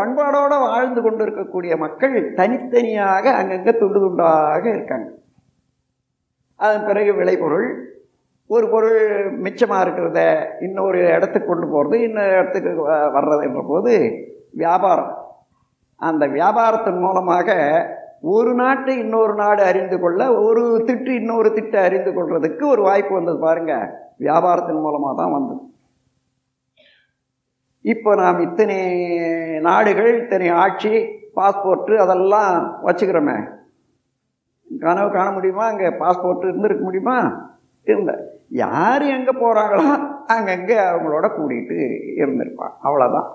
பண்பாடோடு வாழ்ந்து கொண்டு இருக்கக்கூடிய மக்கள் தனித்தனியாக அங்கங்கே துண்டு துண்டாக இருக்காங்க. அதன் பிறகு விளைபொருள் ஒரு பொருள் மிச்சமாக இருக்கிறத இன்னொரு இடத்துக்கு கொண்டு போகிறது இன்னொரு இடத்துக்கு வ- வர்றது என்ற போது வியாபாரம். அந்த வியாபாரத்தின் மூலமாக ஒரு நாட்டை இன்னொரு நாடு அறிந்து கொள்ள ஒரு திட்டு இன்னொரு திட்டை அறிந்து கொள்றதுக்கு ஒரு வாய்ப்பு வந்தது பாருங்க. வியாபாரத்தின் மூலமாக தான் வந்தது. இப்போ நாம் இத்தனை நாடுகள் இத்தனை ஆட்சி பாஸ்போர்ட்டு அதெல்லாம் வச்சுக்கிறோமே. கனவு காண முடியுமா? அங்கே பாஸ்போர்ட் இருந்திருக்க முடியுமா? இல்லை. யார் எங்கே போகிறாங்களோ அங்கங்கே அவங்களோட கூட்டிகிட்டு இருந்திருப்பான் அவ்வளோதான்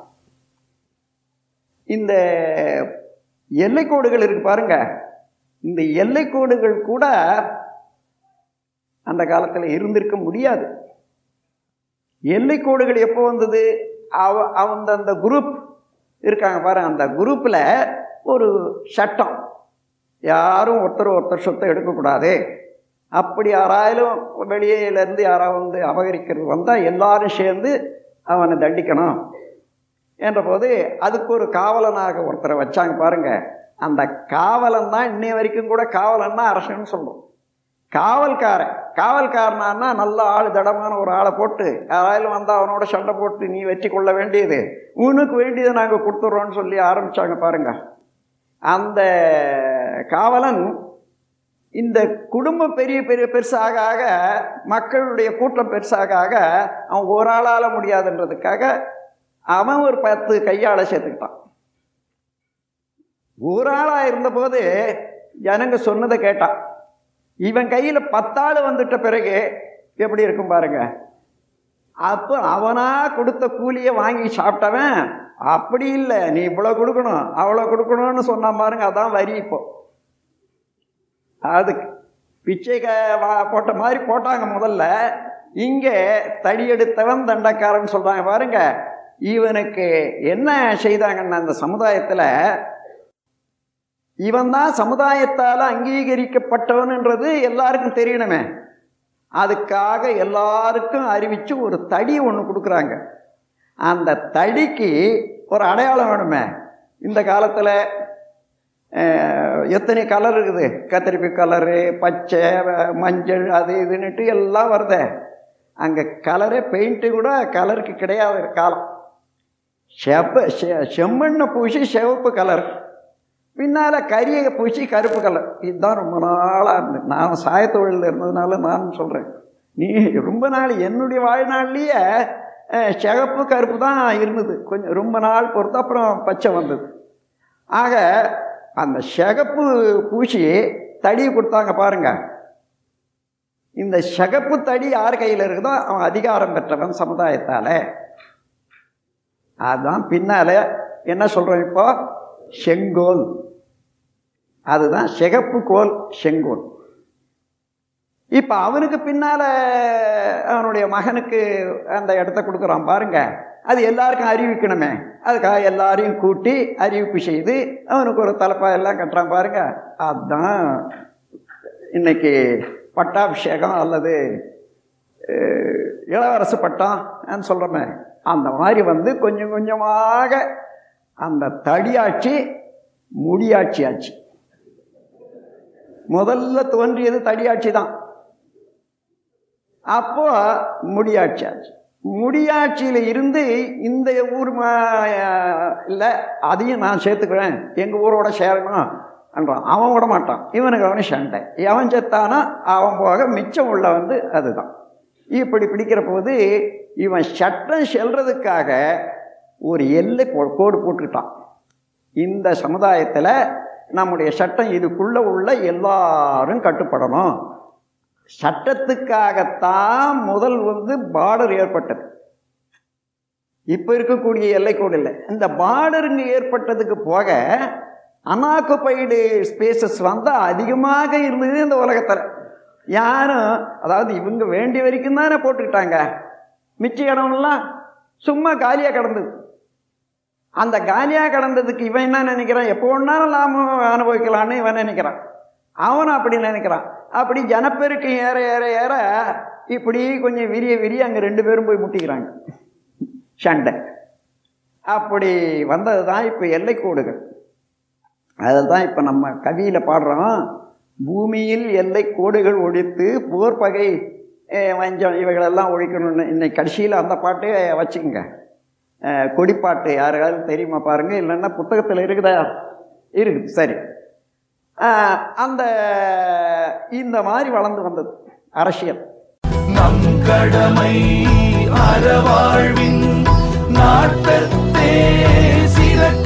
இந்த எல்லைக்கோடுகள் இருக்கு பாருங்க. இந்த எல்லைக்கோடுகள் கூட அந்த காலத்தில் இருந்திருக்க முடியாது. எல்லைக்கோடுகள் எப்போ வந்தது? அவ அந்த அந்த குரூப் இருக்காங்க பாரு அந்த குரூப்பில் ஒரு சட்டம். யாரும் ஒருத்தர் ஒருத்தர் சொத்தை எடுக்கக்கூடாது. அப்படி யாராயிலும் வெளியிலேருந்து யாராவது வந்து அபகரிக்கிறது வந்தால் எல்லாரும் சேர்ந்து அவனை தண்டிக்கணும் என்ற போது அதுக்கு ஒரு காவலனாக ஒருத்தரை வச்சாங்க பாருங்க. அந்த காவலன் தான் இன்னைய வரைக்கும் கூட காவலன்னா அரசன்னு சொல்லுவோம் காவல்காரன். காவல்காரனான்னா நல்ல ஆள் தடமான ஒரு ஆளை போட்டு யாராலும் வந்தால் அவனோட சண்டை போட்டு நீ வெற்றி கொள்ள வேண்டியது. உனக்கு வேண்டியதை நாங்கள் கொடுத்துட்றோன்னு சொல்லி ஆரம்பிச்சாங்க பாருங்க. அந்த காவலன் இந்த குடும்பம் பெரிய பெரிய பெருசாக ஆக மக்களுடைய கூட்டம் பெருசாக ஆக அவன் ஒரு ஆளால் முடியாதுன்றதுக்காக அவன் ஒரு பத்து கையால் சேர்த்துக்கிட்டான். ஒரு ஆளாக இருந்தபோது ஜனங்க சொன்னதை கேட்டான். இவன் கையில் பத்தாள் வந்துட்ட பிறகு எப்படி இருக்கும் பாருங்க? அப்போ அவனா கொடுத்த கூலியை வாங்கி சாப்பிட்டவன் அப்படி இல்லை நீ இவ்வளோ கொடுக்கணும் அவ்வளோ கொடுக்கணும்னு சொன்னான் பாருங்க அதான் வரி இப்போ. அதுக்கு பிச்சை க வா- போட்ட மாதிரி போட்டாங்க முதல்ல. இங்கே தடி எடுத்தவன் தண்டக்காரன் சொல்கிறாங்க பாருங்க. இவனுக்கு என்ன செய்தாங்கன்னா அந்த சமுதாயத்தில் இவன் தான் சமுதாயத்தால் அங்கீகரிக்கப்பட்டவன்ன்றது எல்லாருக்கும் தெரியணுமே. அதுக்காக எல்லாருக்கும் அறிவித்து ஒரு தடி ஒன்று கொடுக்குறாங்க. அந்த தடிக்கு ஒரு அடையாளம் வேணுமே. இந்த காலத்தில் எத்தனை கலர் இருக்குது? கத்திரிப்பு கலரு பச்சை வ- மஞ்சள் அது இதுன்னுட்டு எல்லாம் வருதே. அங்கே கலரே பெயிண்ட்டு கூட கலருக்கு கிடையாது காலம். செப்ப செ- செம்மண்ணை பூசி சிவப்பு கலர். பின்னால் கரியை பூசி கருப்பு கலர் இதுதான் ரொம்ப நாளாக இருந்தது நான் சாயத்தொழிலில் இருந்ததுனால நான் சொல்கிறேன் நீ ரொம்ப நாள் என்னுடைய வாழ்நாள்லேயே சிகப்பு கருப்பு தான் இருந்தது. கொஞ்சம் ரொம்ப நாள் பொறுத்து அப்புறம் பச்சை வந்தது. ஆக அந்த சிகப்பு பூசி தடியை கொடுத்தாங்க பாருங்கள் இந்த சிகப்பு தடி யார் கையில் இருக்குதோ அவன் அதிகாரம் பெற்றவன் சமுதாயத்தால். அதுதான் பின்னால் என்ன சொல்கிறோம் இப்போ? செங்கோல். அதுதான் சிகப்பு கோல் செங்கோல். இப்போ அவனுக்கு பின்னால் அவனுடைய மகனுக்கு அந்த இடத்த கொடுக்குறான் பாருங்க. அது எல்லாருக்கும் அறிவிக்கணுமே. அதுக்காக எல்லாரையும் கூட்டி அறிவிப்பு செய்து அவனுக்கு ஒரு தலைப்பா எல்லாம் கட்டுறான் பாருங்க. அதுதான் இன்னைக்கு பட்டாபிஷேகம் அல்லது இளவரசு பட்டம் சொல்கிறோமே அந்த மாதிரி வந்து கொஞ்சம் கொஞ்சமாக அந்த தடியாட்சி முடியாட்சி ஆச்சு முதல்ல தோன்றியது தடியாட்சி தான். அப்போ முடியாட்சி ஆச்சு முடியாட்சியில் இருந்து இந்த ஊர் இல்லை அதையும் நான் சேர்த்துக்கிறேன். எங்கள் ஊரோட சேரணும் என்றான். அவன் விட மாட்டான். இவனுக்கு அவனு சண்டை. எவன் செத்தானா அவன் போக மிச்சம் உள்ள வந்து அதுதான். இப்படி பிடிக்கிற போது இவன் சட்டம் செல்றதுக்காக ஒரு எல்லை கோடு போட்டுக்கிட்டான் இந்த சமுதாயத்தில் நம்முடைய சட்டம் இதுக்குள்ளே உள்ள எல்லாரும் கட்டுப்படணும். சட்டத்துக்காகத்தான் முதல் வந்து பார்டர் ஏற்பட்டது. இப்போ இருக்கக்கூடிய எல்லைக்கோடு இல்லை. இந்த பார்டருங்க ஏற்பட்டதுக்கு போக அனாக்குப்பைடு ஸ்பேசஸ் வந்து அதிகமாக இருந்தது இந்த உலகத்தில். யாரும் அதாவது இவங்க வேண்டிய வரைக்கும் தானே போட்டுக்கிட்டாங்க. மிச்ச இடம்லாம் சும்மா காலியாக கிடந்தது. அந்த காலியாக கடந்ததுக்கு இவன் என்ன நினைக்கிறான்? எப்போ வேணாலும் லாபம் அனுபவிக்கலான்னு இவன் நினைக்கிறான். அவன் அப்படி நினைக்கிறான். அப்படி ஜனப்பெருக்கு ஏற ஏற ஏற இப்படி கொஞ்சம் விரிய விரிய அங்கே ரெண்டு பேரும் போய் முட்டிக்கிறாங்க. சண்டை. அப்படி வந்தது தான் இப்போ எல்லைக்கோடுகள் அதுதான் இப்போ நம்ம கவியில் பாடுறோம். பூமியில் எல்லை கோடுகள் ஒழித்து போர் பகை வஞ்சம் இவைகளெல்லாம் ஒழிக்கணும்னு. இன்னைக்கு கடைசியில் அந்த பாட்டே வச்சுக்கோங்க. கொடிப்பாட்டு யாருக்காவது தெரியுமா பாருங்கள் இல்லைன்னா புத்தகத்தில் இருக்குதா? இருக்குது சரி. அந்த இந்த மாதிரி வளர்ந்து வந்தது. அரசியல். நம் கடமை அறவாழ்வின் நாட்டத்தே சிறக்க